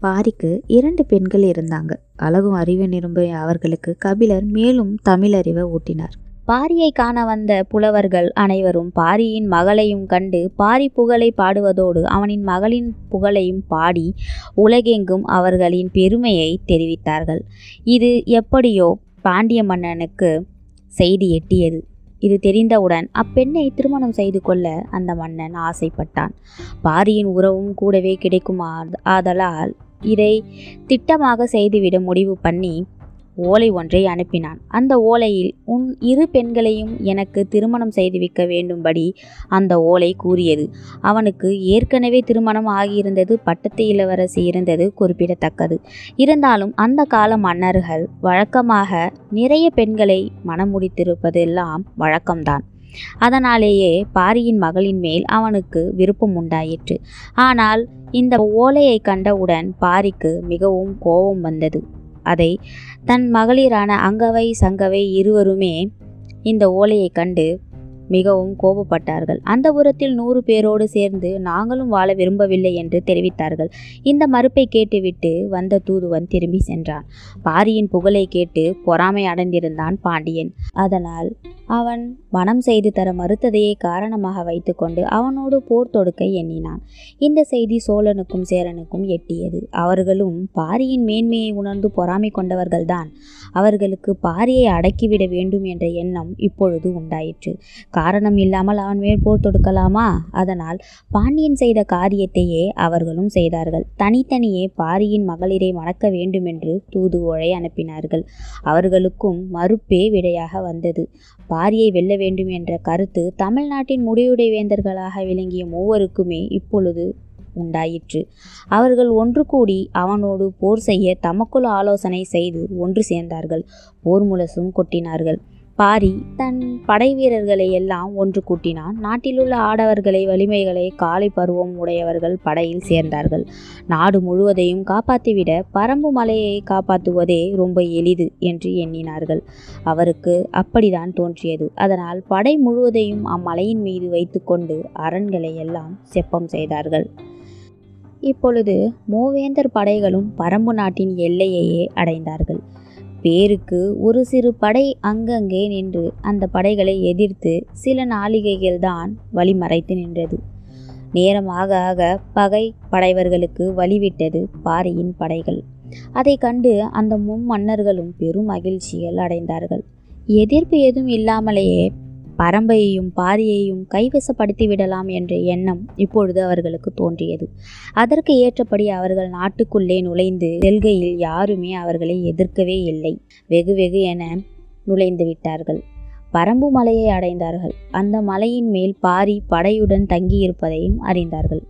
பாரிக்கு இரண்டு பெண்கள் இருந்தாங்க. அழகும் அறிவு நிரும்பிய அவர்களுக்கு கபிலர் மேலும் தமிழறிவை ஊட்டினார். பாரியை காண வந்த புலவர்கள் அனைவரும் பாரியின் மகளையும் கண்டு பாரி புகழை பாடுவதோடு அவனின் மகளின் புகழையும் பாடி உலகெங்கும் அவர்களின் பெருமையை தெரிவித்தார்கள். இது எப்படியோ பாண்டிய மன்னனுக்கு செய்தி எட்டியது. இது தெரிந்தவுடன் அப்பெண்ணை திருமணம் செய்து கொள்ள அந்த மன்னன் ஆசைப்பட்டான். பாரியின் உறவும் கூடவே கிடைக்கும் ஆதலால் இதை திட்டமாக செய்துவிட முடிவு பண்ணி ஓலை ஒன்றை அனுப்பினான். அந்த ஓலையில் உன் இரு பெண்களையும் எனக்கு திருமணம் செய்து வைக்க வேண்டும்படி அந்த ஓலை கூறியது. அவனுக்கு ஏற்கனவே திருமணம் ஆகியிருந்தது பட்டத்து இளவரசி இருந்தது குறிப்பிடத்தக்கது. இருந்தாலும் அந்த கால மன்னர்கள் வழக்கமாக நிறைய பெண்களை மணம் முடித்திருப்பதெல்லாம் வழக்கம்தான். அதனாலேயே பாரியின் மகளின் மேல் அவனுக்கு விருப்பம் உண்டாயிற்று. ஆனால் இந்த ஓலையை கண்டவுடன் பாரிக்கு மிகவும் கோபம் வந்தது. அதை தன் மகளிரான அங்கவை சங்கவை இருவருமே இந்த ஓலையை கண்டு மிகவும் கோபப்பட்டார்கள். அந்த புறத்தில் நூறு பேரோடு சேர்ந்து நாங்களும் வாழ விரும்பவில்லை என்று தெரிவித்தார்கள். இந்த மறுப்பை கேட்டுவிட்டு வந்த தூதுவன் திரும்பி சென்றான். பாரியின் புகழை கேட்டு பொறாமை அடைந்திருந்தான் பாண்டியன். அதனால் அவன் மனம் செய்து தர மறுத்ததையே காரணமாக வைத்துக்கொண்டு அவனோடு போர் தொடுக்க எண்ணினான். இந்த செய்தி சோழனுக்கும் சேரனுக்கும் எட்டியது. அவர்களும் பாரியின் மேன்மையை உணர்ந்து பொறாமை கொண்டவர்கள்தான். அவர்களுக்கு பாரியை அடக்கிவிட வேண்டும் என்ற எண்ணம் இப்பொழுது உண்டாயிற்று. காரணம் இல்லாமல் அவன் மேல் போர் தொடுக்கலாமா? அதனால் பாண்டியன் செய்த காரியத்தையே அவர்களும் செய்தார்கள். தனித்தனியே பாரியின் மகளிரை மணக்க வேண்டுமென்று தூதுவோழை அனுப்பினார்கள். அவர்களுக்கும் மறுப்பே விடையாக வந்தது. பாரியை வெல்ல வேண்டும் என்ற கருத்து தமிழ்நாட்டின் முடிவுடை வேந்தர்களாக விளங்கிய மூவருக்குமே இப்பொழுது உண்டாயிற்று. அவர்கள் ஒன்று கூடி அவனோடு போர் செய்ய தமக்குள் ஆலோசனை செய்து ஒன்று சேர்ந்தார்கள். போர் முரசும் கொட்டினார்கள். பாரி தன் படை வீரர்களை எல்லாம் ஒன்று கூட்டினான். நாட்டிலுள்ள ஆடவர்களை வலிமைகளை காலை பருவம் உடையவர்கள் படையில் சேர்ந்தார்கள். நாடு முழுவதையும் காப்பாற்றிவிட பரம்பு மலையை காப்பாற்றுவதே ரொம்ப எளிது என்று எண்ணினார்கள். அவருக்கு அப்படிதான் தோன்றியது. அதனால் படை முழுவதையும் அம்மலையின் மீது வைத்துக்கொண்டு அரண்களை எல்லாம் செப்பம் செய்தார்கள். இப்பொழுது மூவேந்தர் படைகளும் பரம்பு நாட்டின் எல்லையையே அடைந்தார்கள். பேருக்கு ஒரு சிறு படை அங்கங்கே நின்று அந்த படைகளை எதிர்த்து சில நாளிகைகள் தான் வழிமறைத்து நின்றது. நேரமாக ஆக பகை படைவர்களுக்கு வழிவிட்டது பாரியின் படைகள். அதை கண்டு அந்த மும்மன்னர்களும் பெரும் மகிழ்ச்சிகள் அடைந்தார்கள். எதிர்ப்பு எதுவும் இல்லாமலேயே பரம்பையையும் பாரியையும் கைவசப்படுத்தி விடலாம் என்ற எண்ணம் இப்பொழுது அவர்களுக்கு தோன்றியது. அதற்கு ஏற்றபடி அவர்கள் நாட்டுக்குள்ளே நுழைந்து செல்கையில் யாருமே அவர்களை எதிர்க்கவே இல்லை. வெகு வெகு என நுழைந்து விட்டார்கள். பரம்பு மலையை அடைந்தார்கள். அந்த மலையின் மேல் பாரி படையுடன் தங்கியிருப்பதையும் அறிந்தார்கள்.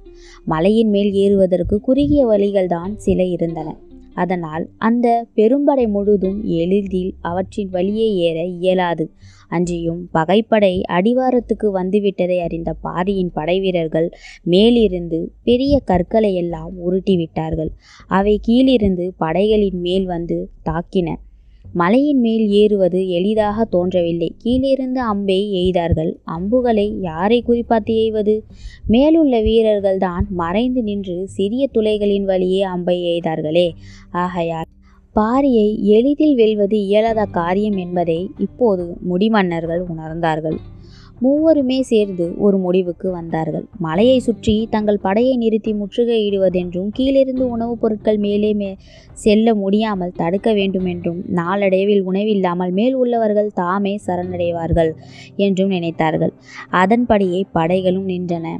மலையின் மேல் ஏறுவதற்கு குறுகிய வழிகள்தான் சில இருந்தன. அதனால் அந்த பெரும்படை முழுதும் எளிதில் அவற்றின் வழியே ஏற இயலாது. அன்றியும் பகைப்படை அடிவாரத்துக்கு வந்துவிட்டதை அறிந்த பாரியின் படைவீரர்கள் மேலிருந்து பெரிய கற்களை எல்லாம் உருட்டி விட்டார்கள் அவை கீழிருந்து படைகளின் மேல் வந்து தாக்கின. மலையின் மேல் ஏறுவது எளிதாக தோன்றவில்லை. கீழிருந்து அம்பை எய்தார்கள். அம்புகளை யாரை குறிப்பார்த்து எய்வது? மேலுள்ள வீரர்கள் தான் மறைந்து நின்று சிறிய துளைகளின் வழியே அம்பை எய்தார்களே. ஆகையால் பாரியை எளிதில் வெல்வது இயலாத காரியம் என்பதை இப்போது முடிமன்னர்கள் உணர்ந்தார்கள். மூவருமே சேர்ந்து ஒரு முடிவுக்கு வந்தார்கள். மலையை சுற்றி தங்கள் படையை நிறுத்தி முற்றுகையிடுவதென்றும் கீழிருந்து உணவுப் பொருட்கள் மேலே மே செல்ல முடியாமல் தடுக்க வேண்டுமென்றும் நாளடைவில் உணவில்லாமல் மேல் உள்ளவர்கள் தாமே சரணடைவார்கள் என்றும் நினைத்தார்கள். அதன்படியே படைகளும் நின்றன.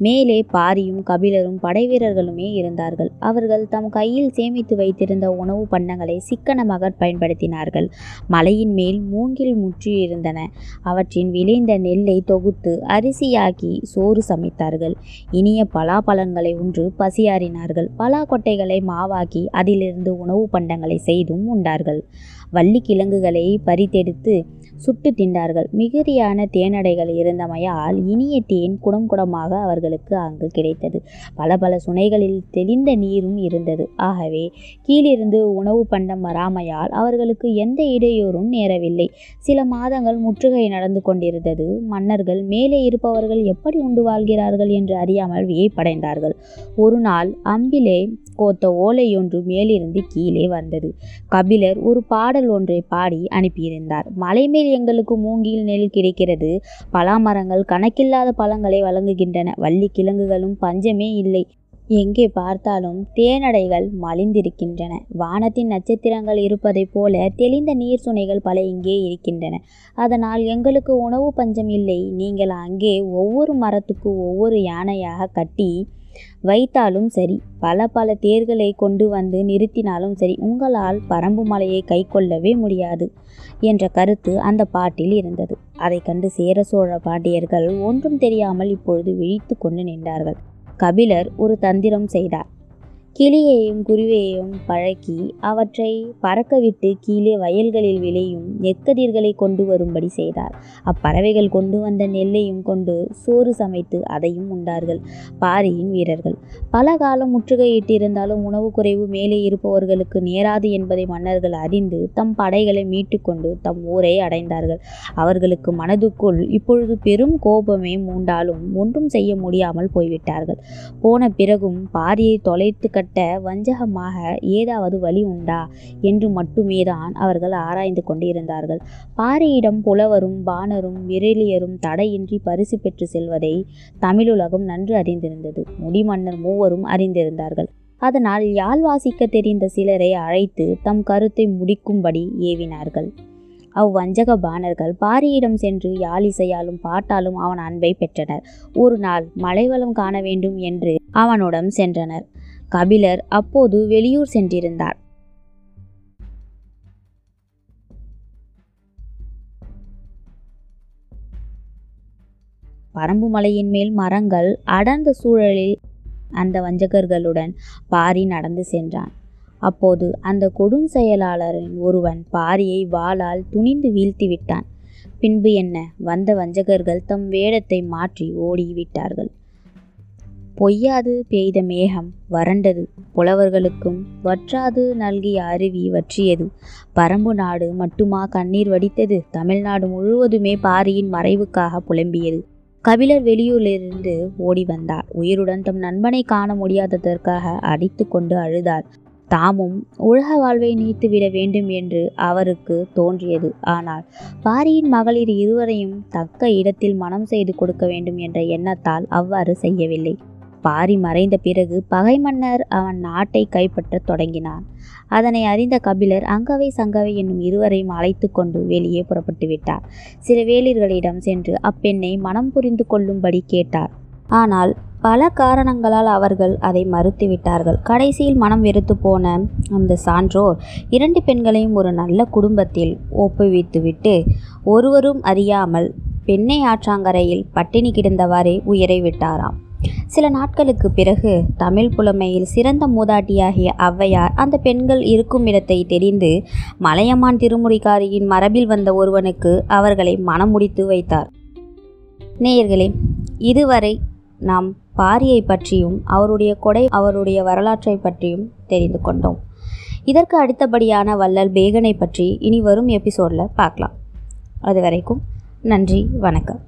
மேலே பாரியும் கபிலரும் படைவீரர்களுமே இருந்தார்கள். அவர்கள் தம் கையில் சேமித்து வைத்திருந்த உணவு பண்டங்களை சிக்கனமாக பயன்படுத்தினார்கள். மலையின் மேல் மூங்கில் முற்றியிருந்தன. அவற்றின் விளைந்த நெல்லை தொகுத்து அரிசியாக்கி சோறு சமைத்தார்கள். இனிய பலாப்பழங்களை உண்டு பசியாறினார்கள். பலா கொட்டைகளை மாவாக்கி அதிலிருந்து உணவு பண்டங்களை செய்தும் உண்டார்கள். வள்ளி கிழங்குகளை பறித்தெடுத்து சுட்டு தின்றார்கள். மிகுதியான தேனடைகள் இருந்தமையால் இனிய தேன் குடம் குடமாக அவர்களுக்கு அங்கு கிடைத்தது. பல பல சுனைகளில் தெளிந்த நீரும் இருந்தது. ஆகவே கீழிருந்து உணவு பண்டம் வராமையால் அவர்களுக்கு எந்த இடையூறும் நேரவில்லை. சில மாதங்கள் முற்றுகை நடந்து கொண்டிருந்தது. மன்னர்கள் மேலே இருப்பவர்கள் எப்படி உண்டு வாழ்கிறார்கள் என்று அறியாமல் வியப்படைந்தார்கள். ஒரு நாள் அம்பிலே கோத்த ஓலையொன்று மேலிருந்து கீழே வந்தது. கபிலர் ஒரு பாட பாடல் ஒன்றை பாடி அனுப்பியிருந்தார். மலைமேல் எங்களுக்கு மூங்கில் நெல் கிடைக்கிறது. பலாமரங்கள் கணக்கில்லாத பழங்களை வழங்குகின்றன. வள்ளி கிழங்குகளும் பஞ்சமே இல்லை. எங்கே பார்த்தாலும் தேனடைகள் மலிந்திருக்கின்றன. வானத்தின் நட்சத்திரங்கள் இருப்பதைப் போல தெளிந்த நீர் சுனைகள் பல இங்கே இருக்கின்றன. அதனால் எங்களுக்கு உணவு பஞ்சம் இல்லை. நீங்கள் அங்கே ஒவ்வொரு மரத்துக்கு ஒவ்வொரு யானையாக கட்டி வைத்தாலும் சரி பல பல தேர்களை கொண்டு வந்து நிறுத்தினாலும் சரி உங்களால் பரம்பு மலையை கை கொள்ளவே முடியாது என்ற கருத்து அந்த பாட்டில் இருந்தது. அதை கண்டு சேர சோழ பாண்டியர்கள் ஒன்றும் தெரியாமல் இப்பொழுது விழித்து கொண்டு நின்றார்கள். கபிலர் ஒரு தந்திரம் செய்தார். கிளியையும் குருவியையும் பழக்கி அவற்றை பறக்கவிட்டு கீழே வயல்களில் விளையும் நெற்கதிர்களை கொண்டு வரும்படி செய்தார். அப்பறவைகள் கொண்டு வந்த நெல்லையும் கொண்டு சோறு சமைத்து அதையும் உண்டார்கள். பாரியின் வீரர்கள். பல காலம் முற்றுகையிட்டிருந்தாலும் உணவு குறைவு மேலே இருப்பவர்களுக்கு நேராது என்பதை மன்னர்கள் அறிந்து தம் படைகளை மீட்டுக்கொண்டு தம் ஊரை அடைந்தார்கள். அவர்களுக்கு மனதுக்குள் இப்பொழுது பெரும் கோபமே மூண்டாலும் ஒன்றும் செய்ய முடியாமல் போய்விட்டார்கள். போன பிறகும் பாரியை தொலைத்து கட்ட வஞ்சகமாக ஏதாவது வழி உண்டா? என்று மட்டுமேதான் அவர்கள் ஆராய்ந்து கொண்டிருந்தார்கள். பாரியிடம் புலவரும் பாணரும் விரலியரும் தடையின்றி பரிசு பெற்று செல்வதை தமிழுலகம் நன்கு அறிந்திருந்தது. முடிமன்னர் மூவரும் அறிந்திருந்தார்கள். அதனால் யாழ் வாசிக்க தெரிந்த சிலரை அழைத்து தம் கருத்தை முடிக்கும்படி ஏவினார்கள். அவ்வஞ்சக பாணர்கள் பாரியிடம் சென்று யாழிசையாலும் பாட்டாலும் அவன் அன்பை பெற்றனர். ஒரு நாள் மலைவளம் காண வேண்டும் என்று அவனுடன் சென்றனர். கபிலர் அப்போது வெளியூர் சென்றிருந்தார். பரம்பு மலையின் மேல் மரங்கள் அடர்ந்த சூழலில் அந்த வஞ்சகர்களுடன் பாரி நடந்து சென்றான். அப்போது அந்த கொடும் செயலாளரின் ஒருவன் பாரியை வாளால் துணிந்து வீழ்த்தி விட்டான். பின்பு என்ன? வந்த வஞ்சகர்கள் தம் வேடத்தை மாற்றி ஓடிவிட்டார்கள். பொய்யாது பெய்த மேகம் வறண்டது. புலவர்களுக்கும் வற்றாது நல்கிய அருவி வற்றியது. பரம்பு நாடு மட்டுமா கண்ணீர் வடித்தது? தமிழ்நாடு முழுவதுமே பாரியின் மறைவுக்காக புலம்பியது. கபிலர் வெளியூரிலிருந்து ஓடி வந்தார் உயிருடன் தம் நண்பனை காண முடியாததற்காக அடித்து கொண்டு அழுதார். தாமும் உலக வாழ்வை நீத்துவிட வேண்டும் என்று அவருக்கு தோன்றியது. ஆனால் பாரியின் மகளிர் இருவரையும் தக்க இடத்தில் மனம் செய்து கொடுக்க வேண்டும் என்ற எண்ணத்தால் அவ்வாறு செய்யவில்லை. பாரி மறைந்த பிறகு பகை மன்னர் அவன் நாட்டை கைப்பற்றத் தொடங்கினான். அதனை அறிந்த கபிலர் அங்கவை சங்கவை என்னும் இருவரையும் அழைத்து கொண்டு வெளியே புறப்பட்டு விட்டார். சில வேளிர்களிடம் சென்று அப்பெண்ணை மனம் புரிந்து கொள்ளும்படி கேட்டார். ஆனால் பல காரணங்களால் அவர்கள் அதை மறுத்துவிட்டார்கள் கடைசியில் மனம் வெறுத்து போன அந்த சான்றோர் இரண்டு பெண்களையும் ஒரு நல்ல குடும்பத்தில் ஒப்புவித்துவிட்டு ஒருவரும் அறியாமல் பெண்ணை ஆற்றாங்கரையில் பட்டினி கிடந்தவாறே உயிரை விட்டாராம். சில நாட்களுக்கு பிறகு தமிழ் புலமையில் சிறந்த மூதாட்டியாகிய ஔவையார் அந்த பெண்கள் இருக்கும் இடத்தை தெரிந்து மலையமான் திருமுறைக்காரியின் மரபில் வந்த ஒருவனுக்கு அவர்களை மனம் முடித்து வைத்தார். நேயர்களே இதுவரை நாம் பாரியை பற்றியும் அவருடைய கொடை அவருடைய வரலாற்றை பற்றியும் தெரிந்து கொண்டோம். இதற்கு அடுத்தபடியான வள்ளல் பேகனை பற்றி இனி வரும் எபிசோடில் பார்க்கலாம். அது வரைக்கும் நன்றி வணக்கம்.